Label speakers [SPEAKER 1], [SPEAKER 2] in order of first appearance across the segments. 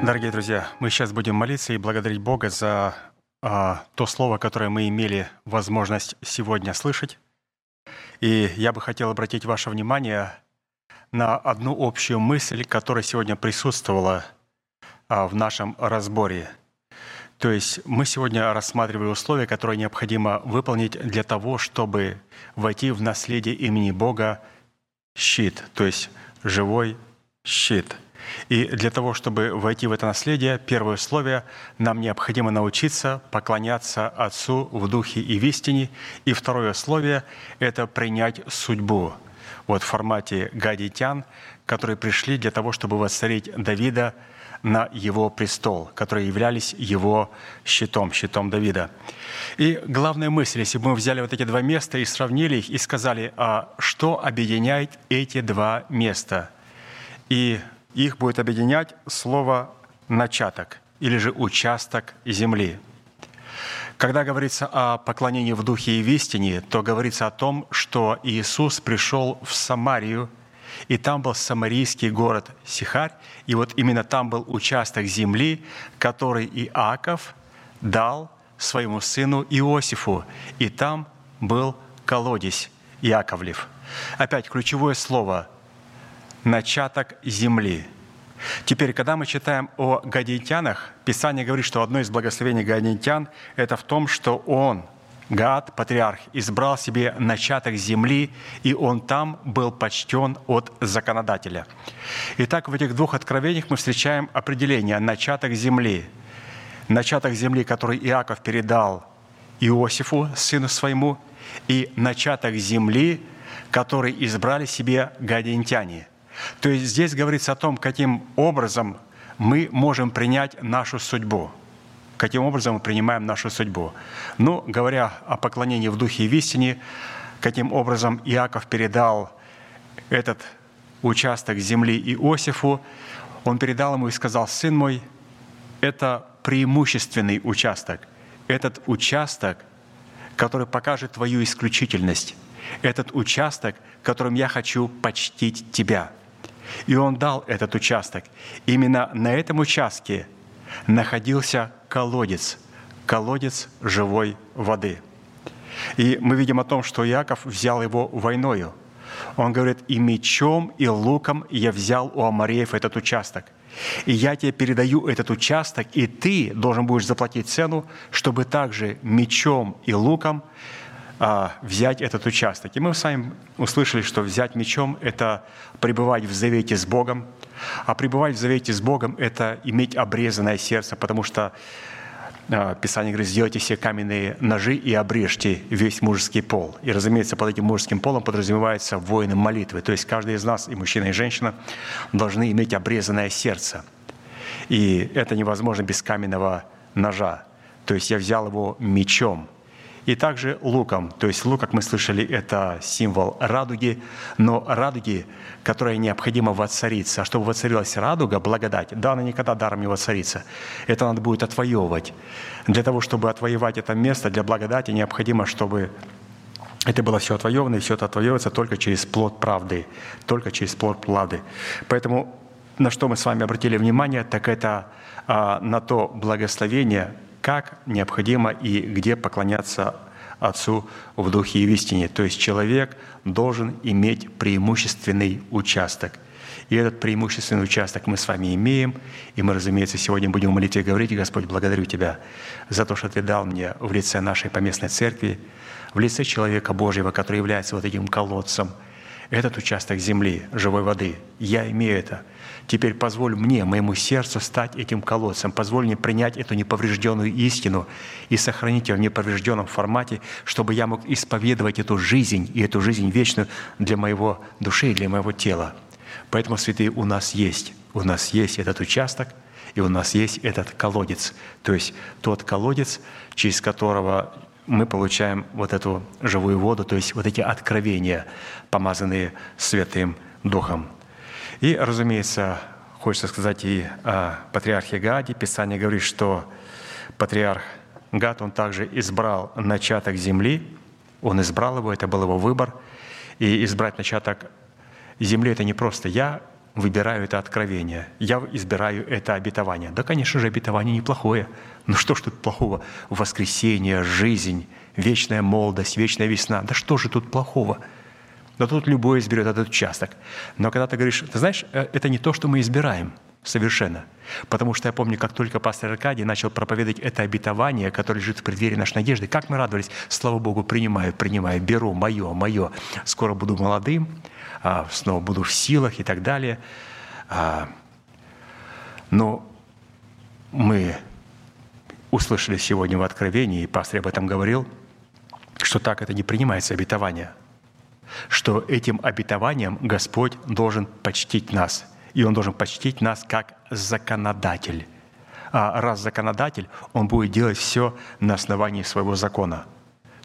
[SPEAKER 1] Дорогие друзья, мы сейчас будем молиться и благодарить Бога за а, то слово, которое мы имели возможность сегодня слышать. И я бы хотел обратить ваше внимание на одну общую мысль, которая сегодня присутствовала а, в нашем разборе. То есть мы сегодня рассматривали условия, которые необходимо выполнить для того, чтобы войти в наследие имени Бога щит, то есть живой щит – и для того, чтобы войти в это наследие, первое условие, нам необходимо научиться поклоняться Отцу в Духе и в истине. И второе условие – это принять судьбу вот в формате гадитян, которые пришли для того, чтобы воцарить Давида на его престол, которые являлись его щитом, щитом Давида. И главная мысль, если бы мы взяли вот эти два места и сравнили их, и сказали, а что объединяет эти два места? И их будет объединять слово «начаток» или же «участок земли». Когда говорится о поклонении в духе и в истине, то говорится о том, что Иисус пришел в Самарию, и там был самарийский город Сихарь, и вот именно там был участок земли, который Иаков дал своему сыну Иосифу, и там был колодец Иаковлев. Опять ключевое слово начаток земли. Теперь, когда мы читаем о гадитянах, Писание говорит, что одно из благословений гадитян – это в том, что он, Гад, патриарх, избрал себе начаток земли, и он там был почтен от законодателя. Итак, в этих двух откровениях мы встречаем определение «начаток земли». Начаток земли, который Иаков передал Иосифу, сыну своему, и начаток земли, который избрали себе гадентяне – то есть здесь говорится о том, каким образом мы можем принять нашу судьбу. Каким образом мы принимаем нашу судьбу. Ну, говоря о поклонении в духе и в истине, каким образом Иаков передал этот участок земли Иосифу, он передал ему и сказал, «Сын мой, это преимущественный участок. Этот участок, который покажет твою исключительность. Этот участок, которым я хочу почтить тебя». И он дал этот участок. Именно на этом участке находился колодец, колодец живой воды. И мы видим о том, что Иаков взял его войною. Он говорит, и мечом, и луком я взял у Амареев этот участок. И я тебе передаю этот участок, и ты должен будешь заплатить цену, чтобы также мечом и луком взять этот участок. И мы с вами услышали, что взять мечом – это пребывать в завете с Богом, а пребывать в завете с Богом – это иметь обрезанное сердце, потому что а, Писание говорит, сделайте все каменные ножи и обрежьте весь мужеский пол. И, разумеется, под этим мужеским полом подразумевается воины молитвы. То есть каждый из нас, и мужчина, и женщина, должны иметь обрезанное сердце. И это невозможно без каменного ножа. То есть я взял его мечом – и также луком. То есть лук, как мы слышали, это символ радуги, но радуги, которая необходимо воцариться. А чтобы воцарилась радуга, благодать, да, она никогда даром не воцарится. Это надо будет отвоевывать. Для того, чтобы отвоевать это место для благодати, необходимо, чтобы это было все отвоевано, и все это отвоевывается только через плод правды, только через плод правды. Поэтому на что мы с вами обратили внимание, так это а, на то благословение, как необходимо и где поклоняться Отцу в Духе и в истине. То есть человек должен иметь преимущественный участок. И этот преимущественный участок мы с вами имеем. И мы, разумеется, сегодня будем молить и говорить, Господь, благодарю Тебя за то, что Ты дал мне в лице нашей поместной церкви, в лице человека Божьего, который является вот этим колодцем, этот участок земли, живой воды. Я имею это – Теперь позволь мне, моему сердцу, стать этим колодцем. Позволь мне принять эту неповрежденную истину и сохранить ее в неповрежденном формате, чтобы я мог исповедовать эту жизнь и эту жизнь вечную для моего души и для моего тела. Поэтому, святые, у нас есть, у нас есть этот участок, и у нас есть этот колодец. То есть тот колодец, через которого мы получаем вот эту живую воду, то есть вот эти откровения, помазанные Святым Духом. И, разумеется, хочется сказать и о патриархе Гаде. Писание говорит, что патриарх Гад, он также избрал начаток земли, он избрал его, это был его выбор. И избрать начаток земли – это не просто я выбираю это откровение, я избираю это обетование. Да, конечно же, обетование неплохое. Но что ж тут плохого? Воскресение, жизнь, вечная молодость, вечная весна. Да что же тут плохого? Да тут любой изберет этот участок. Но когда ты говоришь, ты знаешь, э, это не то, что мы избираем совершенно. Потому что я помню, как только пастор Аркадий начал проповедовать это обетование, которое лежит в преддверии нашей надежды, как мы радовались, слава Богу, принимаю, принимаю, беру, мое, мое. Скоро буду молодым, снова буду в силах и так далее. А, но мы услышали сегодня в Откровении, и пастор об этом говорил, что так это не принимается обетование, что этим обетованием Господь должен почтить нас, и Он должен почтить нас как законодатель. А раз законодатель, Он будет делать все на основании своего закона –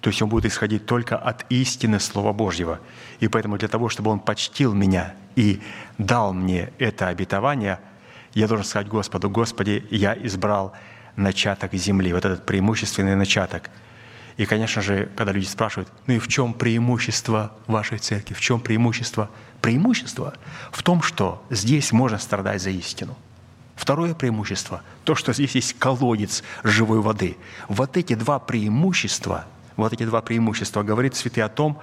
[SPEAKER 1] то есть он будет исходить только от истины Слова Божьего. И поэтому для того, чтобы он почтил меня и дал мне это обетование, я должен сказать Господу, Господи, я избрал начаток земли, вот этот преимущественный начаток. И, конечно же, когда люди спрашивают, ну и в чем преимущество вашей церкви, в чем преимущество? Преимущество в том, что здесь можно страдать за истину. Второе преимущество – то, что здесь есть колодец живой воды. Вот эти два преимущества – вот эти два преимущества, говорит святые о том,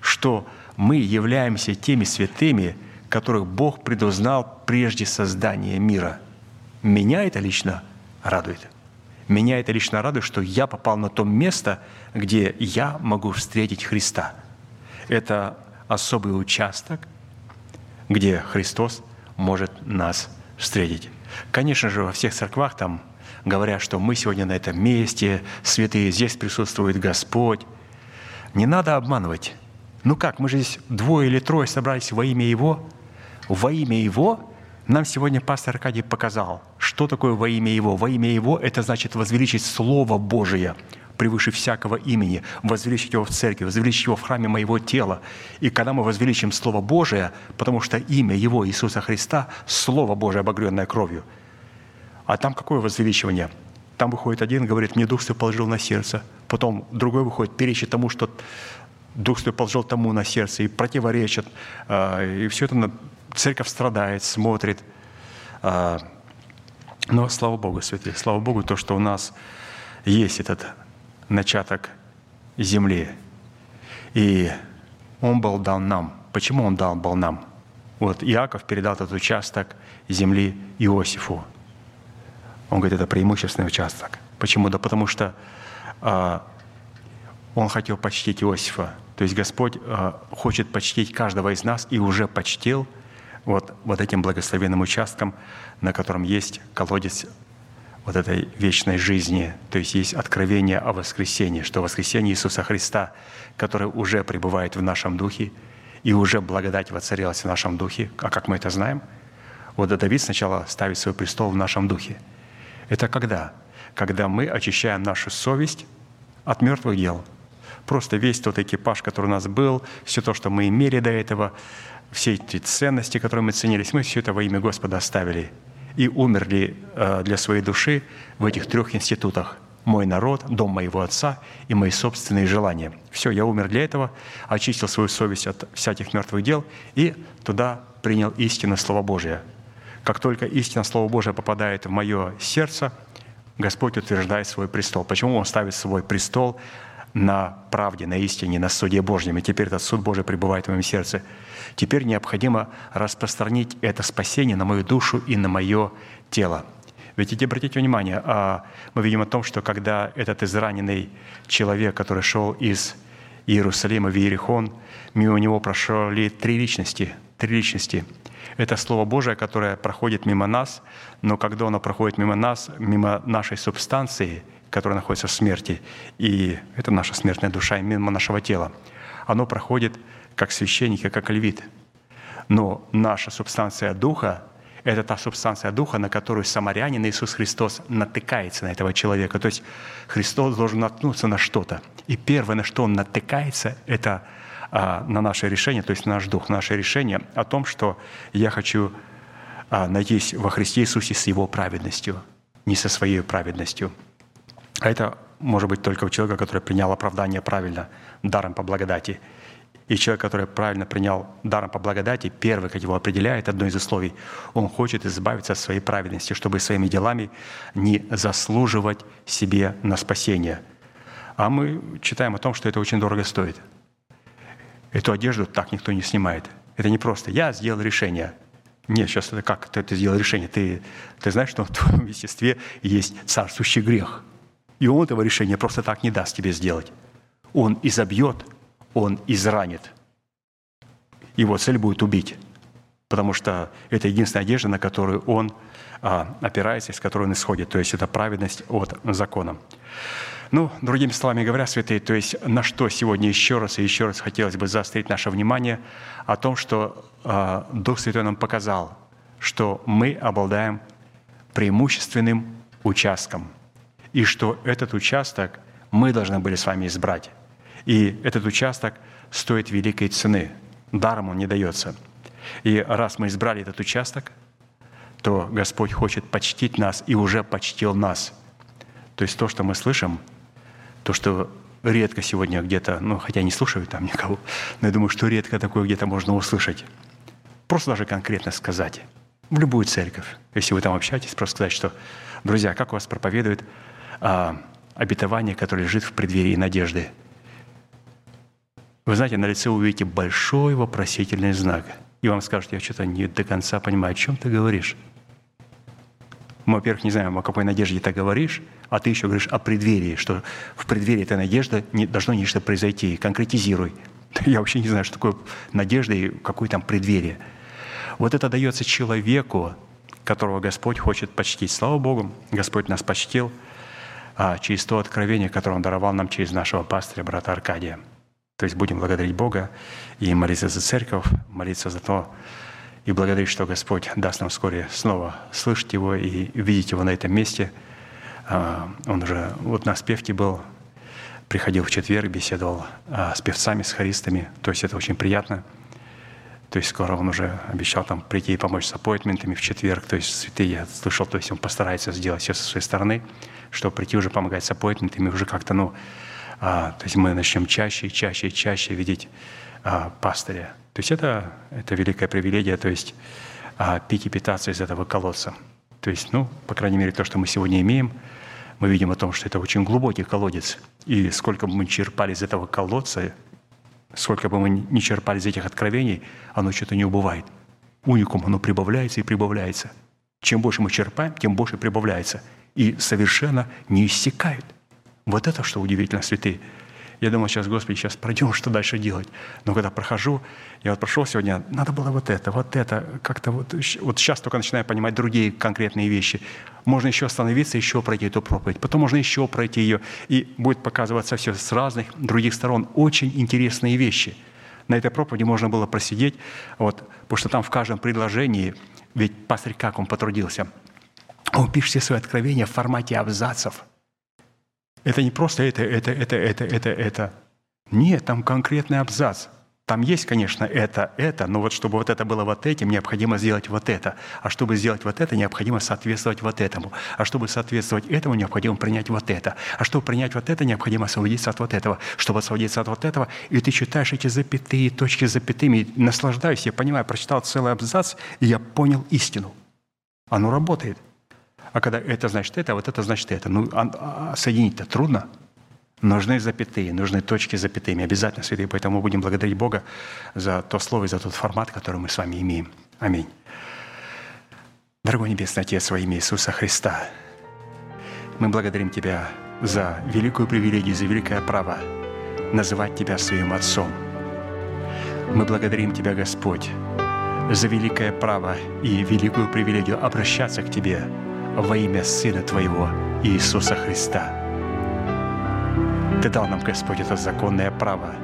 [SPEAKER 1] что мы являемся теми святыми, которых Бог предузнал прежде создания мира. Меня это лично радует. Меня это лично радует, что я попал на то место, где я могу встретить Христа. Это особый участок, где Христос может нас встретить. Конечно же, во всех церквах там говоря, что мы сегодня на этом месте, святые, здесь присутствует Господь. Не надо обманывать. Ну как, мы же здесь двое или трое собрались во имя Его. Во имя Его нам сегодня пастор Аркадий показал, что такое во имя Его. Во имя Его – это значит возвеличить Слово Божие превыше всякого имени, возвеличить его в церкви, возвеличить его в храме моего тела. И когда мы возвеличим Слово Божие, потому что имя Его, Иисуса Христа, Слово Божие, обогренное кровью – а там какое возвеличивание? Там выходит один, говорит, мне Дух Святой положил на сердце. Потом другой выходит, перечит тому, что Дух Святой положил тому на сердце, и противоречит. А, и все это церковь страдает, смотрит. А, но слава Богу, святые, слава Богу, то, что у нас есть этот начаток земли. И Он был дан нам. Почему Он дал был нам? Вот Иаков передал этот участок земли Иосифу. Он говорит, это преимущественный участок. Почему? Да потому что э, он хотел почтить Иосифа. То есть Господь э, хочет почтить каждого из нас и уже почтил вот, вот этим благословенным участком, на котором есть колодец вот этой вечной жизни, то есть есть откровение о воскресении, что воскресение Иисуса Христа, которое уже пребывает в нашем духе, и уже благодать воцарилась в нашем духе. А как мы это знаем? Вот Давид сначала ставит свой престол в нашем духе – это когда? Когда мы очищаем нашу совесть от мертвых дел. Просто весь тот экипаж, который у нас был, все то, что мы имели до этого, все эти ценности, которые мы ценились, мы все это во имя Господа оставили и умерли э, для своей души в этих трех институтах. Мой народ, дом моего отца и мои собственные желания. Все, я умер для этого, очистил свою совесть от всяких мертвых дел и туда принял истину Слова Божия – как только истина Слова Божия попадает в мое сердце, Господь утверждает свой престол. Почему Он ставит свой престол на правде, на истине, на суде Божьем? И теперь этот суд Божий пребывает в моем сердце. Теперь необходимо распространить это спасение на мою душу и на мое тело. Ведь обратите внимание, а, мы видим о том, что когда этот израненный человек, который шел из Иерусалима в Иерихон, мимо него прошли три личности, три личности – это Слово Божие, которое проходит мимо нас, но когда оно проходит мимо нас, мимо нашей субстанции, которая находится в смерти, и это наша смертная душа, и мимо нашего тела, оно проходит как священник и как левит. Но наша субстанция Духа – это та субстанция Духа, на которую самарянин Иисус Христос натыкается на этого человека. То есть Христос должен наткнуться на что-то. И первое, на что Он натыкается, это – на наше решение, то есть наш дух, наше решение о том, что я хочу а, найтись во Христе Иисусе с Его праведностью, не со своей праведностью. А это может быть только у человека, который принял оправдание правильно, даром по благодати. И человек, который правильно принял даром по благодати, первый, как его определяет, одно из условий, он хочет избавиться от своей праведности, чтобы своими делами не заслуживать себе на спасение. А мы читаем о том, что это очень дорого стоит. Эту одежду так никто не снимает. Это не просто «я сделал решение». Нет, сейчас это как ты, ты сделал решение? Ты, ты знаешь, что в твоем естестве есть царствующий грех. И он этого решения просто так не даст тебе сделать. Он изобьет он изранит. Его цель будет убить, потому что это единственная одежда, на которую он а, опирается, из которой он исходит. То есть это праведность от закона. Ну, другими словами говоря, святые, то есть на что сегодня еще раз и еще раз хотелось бы заострить наше внимание о том, что э, Дух Святой нам показал, что мы обладаем преимущественным участком, и что этот участок мы должны были с вами избрать. И этот участок стоит великой цены. Даром он не дается. И раз мы избрали этот участок, то Господь хочет почтить нас и уже почтил нас. То есть то, что мы слышим, то, что редко сегодня где-то, ну, хотя не слушаю там никого, но я думаю, что редко такое где-то можно услышать. Просто даже конкретно сказать. В любую церковь. Если вы там общаетесь, просто сказать, что, друзья, как у вас проповедует а, обетование, которое лежит в преддверии надежды – вы знаете, на лице увидите большой вопросительный знак. И вам скажут, я что-то не до конца понимаю, о чем ты говоришь. Мы, во-первых, не знаем, о какой надежде ты говоришь, а ты еще говоришь о преддверии, что в преддверии этой надежды не, должно нечто произойти. Конкретизируй. Я вообще не знаю, что такое надежда и какое там преддверие. Вот это дается человеку, которого Господь хочет почтить. Слава Богу, Господь нас почтил а, через то откровение, которое Он даровал нам через нашего пастыря, брата Аркадия – то есть будем благодарить Бога и молиться за церковь, молиться за то, и благодарить, что Господь даст нам вскоре снова слышать Его и видеть Его на этом месте. А, он уже вот на спевке был, приходил в четверг, беседовал а, с певцами, с хористами. То есть это очень приятно. То есть скоро он уже обещал там прийти и помочь с аппоинтментами в четверг. То есть святые, я слышал, то есть он постарается сделать все со своей стороны, чтобы прийти уже помогать с аппоинтментами, уже как-то, ну, то есть мы начнем чаще и чаще и чаще видеть а, пастыря. То есть это, это великая привилегия, то есть а, пить и питаться из этого колодца. То есть, ну, по крайней мере, то, что мы сегодня имеем, мы видим о том, что это очень глубокий колодец. И сколько бы мы черпали из этого колодца, сколько бы мы ни черпали из этих откровений, оно что-то не убывает. Уникум, оно прибавляется и прибавляется. Чем больше мы черпаем, тем больше прибавляется. И совершенно не иссякает. Вот это что удивительно, святые. Я думал, сейчас, Господи, сейчас пройдем, что дальше делать. Но когда прохожу, я вот прошел сегодня, надо было вот это, вот это, как-то вот, вот сейчас только начинаю понимать другие конкретные вещи. Можно еще остановиться, еще пройти эту проповедь, потом можно еще пройти ее, и будет показываться все с разных других сторон. Очень интересные вещи. На этой проповеди можно было просидеть, вот, потому что там в каждом предложении, ведь пастырь как он потрудился, он пишет все свои откровения в формате абзацев – это не просто это, это, это, это, это, это. Нет, там конкретный абзац. Там есть, конечно, это, это, но вот чтобы вот это было вот этим, необходимо сделать вот это. А чтобы сделать вот это, необходимо соответствовать вот этому. А чтобы соответствовать этому, необходимо принять вот это. А чтобы принять вот это, необходимо освободиться от вот этого. Чтобы освободиться от вот этого, и ты читаешь эти запятые, точки запятыми, и наслаждаюсь, я понимаю, прочитал целый абзац, и я понял истину. Оно работает. А когда это значит это, а вот это значит это. Ну, а, а соединить-то трудно. Нужны запятые, нужны точки запятыми. Обязательно, святые. Поэтому будем благодарить Бога за то слово и за тот формат, который мы с вами имеем. Аминь. Дорогой Небесный Отец, во имя Иисуса Христа, мы благодарим Тебя за великую привилегию, за великое право называть Тебя своим Отцом. Мы благодарим Тебя, Господь, за великое право и великую привилегию обращаться к Тебе – во имя Сына Твоего Иисуса Христа. Ты дал нам, Господь, это законное право.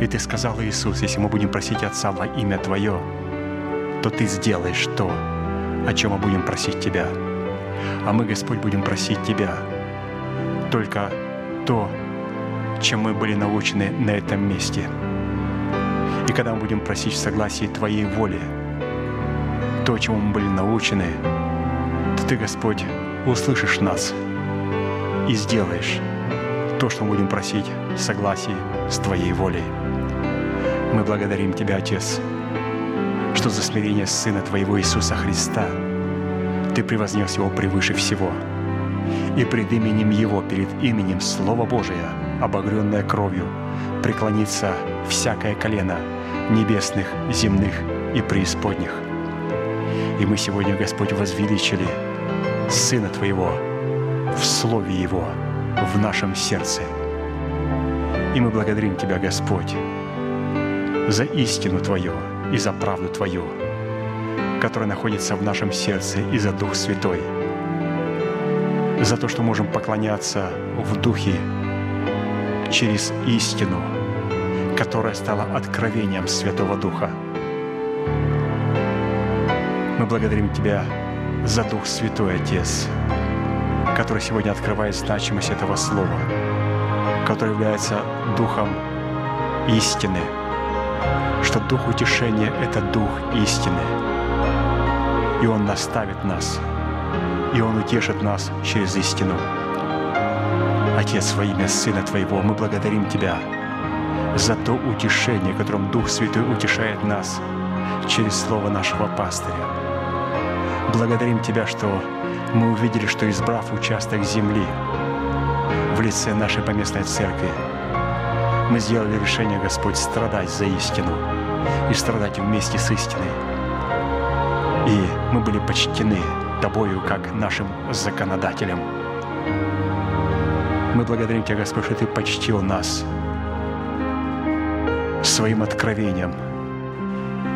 [SPEAKER 1] И Ты сказал, Иисус, если мы будем просить Отца во имя Твое, то Ты сделаешь то, о чем мы будем просить Тебя. А мы, Господь, будем просить Тебя только то, чем мы были научены на этом месте. И когда мы будем просить в согласии Твоей воли, то, чему мы были научены, ты, Господь, услышишь нас и сделаешь то, что мы будем просить в согласии с Твоей волей. Мы благодарим Тебя, Отец, что за смирение Сына Твоего Иисуса Христа Ты превознес Его превыше всего. И пред именем Его, перед именем Слова Божия, обогренное кровью, преклонится всякое колено небесных, земных и преисподних. И мы сегодня, Господь, возвеличили Сына Твоего в Слове Его, в нашем сердце. И мы благодарим Тебя, Господь, за истину Твою и за правду Твою, которая находится в нашем сердце, и за Дух Святой, за то, что можем поклоняться в Духе через истину, которая стала откровением Святого Духа. Мы благодарим Тебя за Дух Святой, Отец, который сегодня открывает значимость этого слова, который является Духом истины – что Дух утешения — это Дух истины. И Он наставит нас, и Он утешит нас через истину. Отец, во имя Сына Твоего, мы благодарим Тебя за то утешение, которым Дух Святой утешает нас через Слово нашего пастыря. Благодарим Тебя, что мы увидели, что избрав участок земли в лице нашей поместной церкви, мы сделали решение, Господь, страдать за истину и страдать вместе с истиной. И мы были почтены Тобою, как нашим законодателем. Мы благодарим Тебя, Господь, что Ты почтил нас своим откровением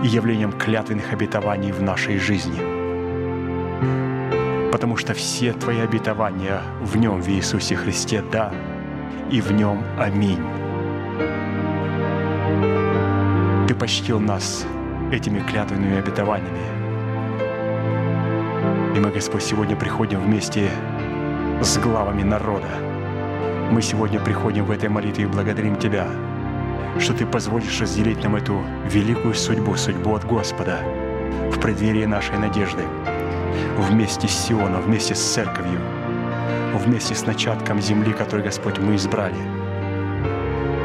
[SPEAKER 1] и явлением клятвенных обетований в нашей жизни. Потому что все Твои обетования в Нем, в Иисусе Христе, да, и в Нем аминь. Ты почтил нас этими клятвенными обетованиями. И мы, Господь, сегодня приходим вместе с главами народа. Мы сегодня приходим в этой молитве и благодарим Тебя, что Ты позволишь разделить нам эту великую судьбу, судьбу от Господа в преддверии нашей надежды, вместе с Сионом, вместе с церковью, вместе с начатком земли, который, Господь, мы избрали.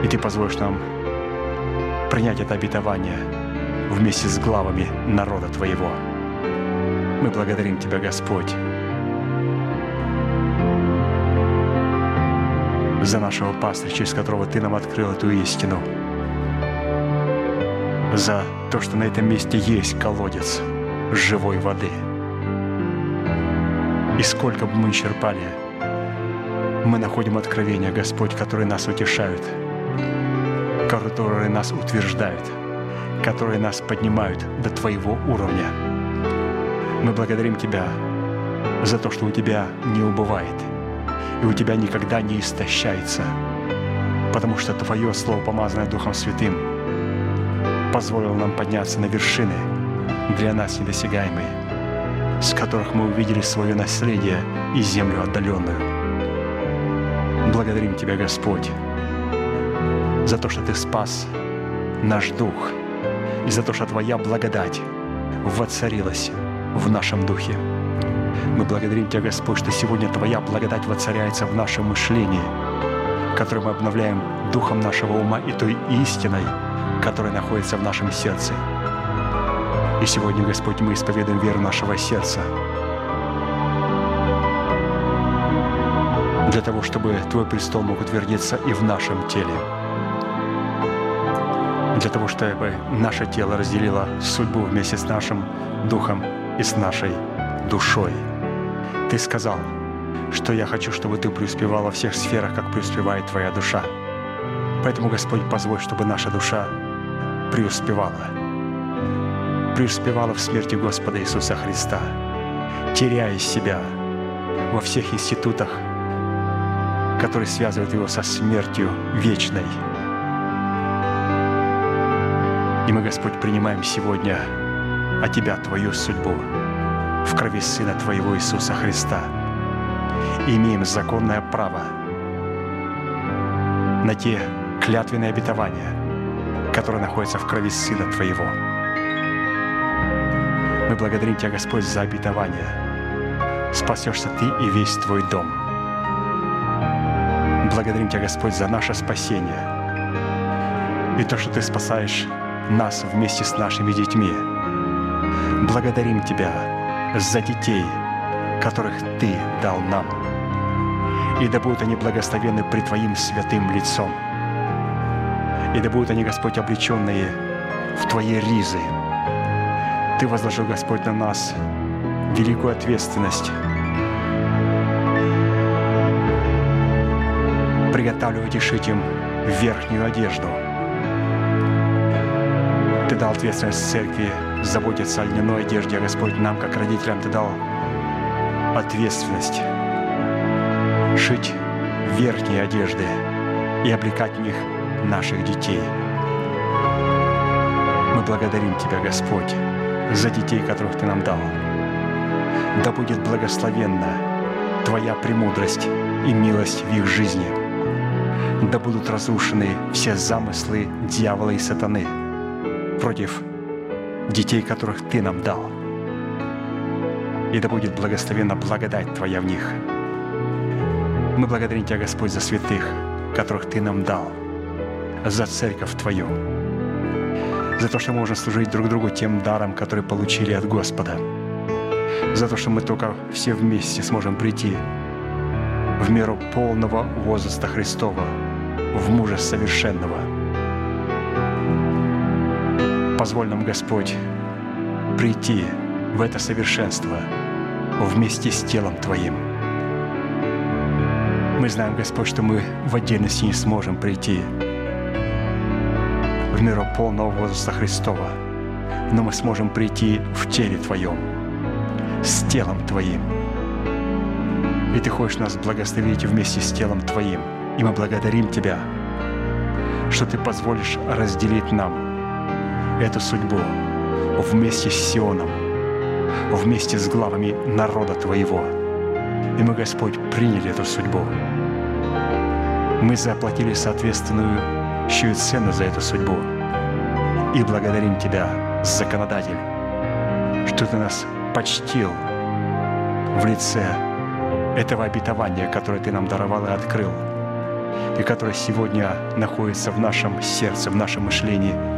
[SPEAKER 1] И Ты позволишь нам принять это обетование вместе с главами народа Твоего. Мы благодарим Тебя, Господь, за нашего пастыря, через которого Ты нам открыл эту истину, за то, что на этом месте есть колодец живой воды. И сколько бы мы черпали, мы находим откровения, Господь, которые нас утешают – которые нас утверждают, которые нас поднимают до Твоего уровня. Мы благодарим Тебя за то, что у Тебя не убывает, и у Тебя никогда не истощается, потому что Твое Слово, помазанное Духом Святым, позволило нам подняться на вершины для нас недосягаемые, с которых мы увидели свое наследие и землю отдаленную. Благодарим Тебя, Господь, за то, что Ты спас наш дух, и за то, что Твоя благодать воцарилась в нашем духе. Мы благодарим Тебя, Господь, что сегодня Твоя благодать воцаряется в нашем мышлении, которое мы обновляем духом нашего ума и той истиной, которая находится в нашем сердце. И сегодня, Господь, мы исповедуем веру нашего сердца, для того, чтобы Твой престол мог утвердиться и в нашем теле для того, чтобы наше тело разделило судьбу вместе с нашим духом и с нашей душой. Ты сказал, что я хочу, чтобы ты преуспевал во всех сферах, как преуспевает твоя душа. Поэтому, Господь, позволь, чтобы наша душа преуспевала. Преуспевала в смерти Господа Иисуса Христа, теряя себя во всех институтах, которые связывают его со смертью вечной – и мы, Господь, принимаем сегодня от Тебя Твою судьбу в крови Сына Твоего Иисуса Христа. И имеем законное право на те клятвенные обетования, которые находятся в крови Сына Твоего. Мы благодарим Тебя, Господь, за обетование. Спасешься Ты и весь Твой дом. Благодарим Тебя, Господь, за наше спасение – и то, что Ты спасаешь нас вместе с нашими детьми. Благодарим Тебя за детей, которых Ты дал нам. И да будут они благословены при Твоим святым лицом. И да будут они, Господь, облеченные в Твои ризы. Ты возложил, Господь, на нас великую ответственность приготавливать и шить им верхнюю одежду. Ты дал ответственность церкви заботиться о льняной одежде, а Господь нам, как родителям, Ты дал ответственность шить верхние одежды и облекать в них наших детей. Мы благодарим Тебя, Господь, за детей, которых Ты нам дал. Да будет благословенна Твоя премудрость и милость в их жизни. Да будут разрушены все замыслы дьявола и сатаны против детей, которых Ты нам дал. И да будет благословена благодать Твоя в них. Мы благодарим Тебя, Господь, за святых, которых Ты нам дал, за церковь Твою, за то, что мы можем служить друг другу тем даром, который получили от Господа, за то, что мы только все вместе сможем прийти в меру полного возраста Христова, в мужа совершенного. Позволь нам, Господь, прийти в это совершенство вместе с телом Твоим. Мы знаем, Господь, что мы в отдельности не сможем прийти в меру полного возраста Христова, но мы сможем прийти в теле Твоем, с телом Твоим. И Ты хочешь нас благословить вместе с телом Твоим. И мы благодарим Тебя, что Ты позволишь разделить нам эту судьбу вместе с Сионом, вместе с главами народа Твоего. И мы, Господь, приняли эту судьбу. Мы заплатили соответственную цену за эту судьбу. И благодарим Тебя, законодатель, что Ты нас почтил в лице этого обетования, которое Ты нам даровал и открыл, и которое сегодня находится в нашем сердце, в нашем мышлении –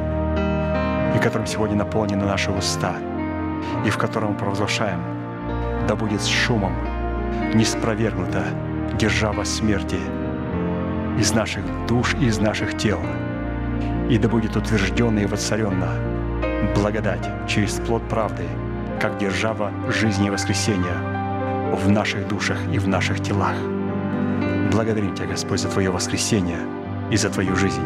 [SPEAKER 1] и которым сегодня наполнены наши уста, и в котором мы провозглашаем, да будет с шумом не держава смерти из наших душ и из наших тел, и да будет утверждена и воцаренна благодать через плод правды, как держава жизни и воскресения в наших душах и в наших телах. Благодарим Тебя, Господь, за Твое воскресение и за Твою жизнь.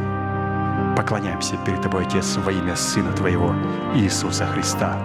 [SPEAKER 1] Поклоняемся перед Тобой, Отец, во имя Сына Твоего, Иисуса Христа.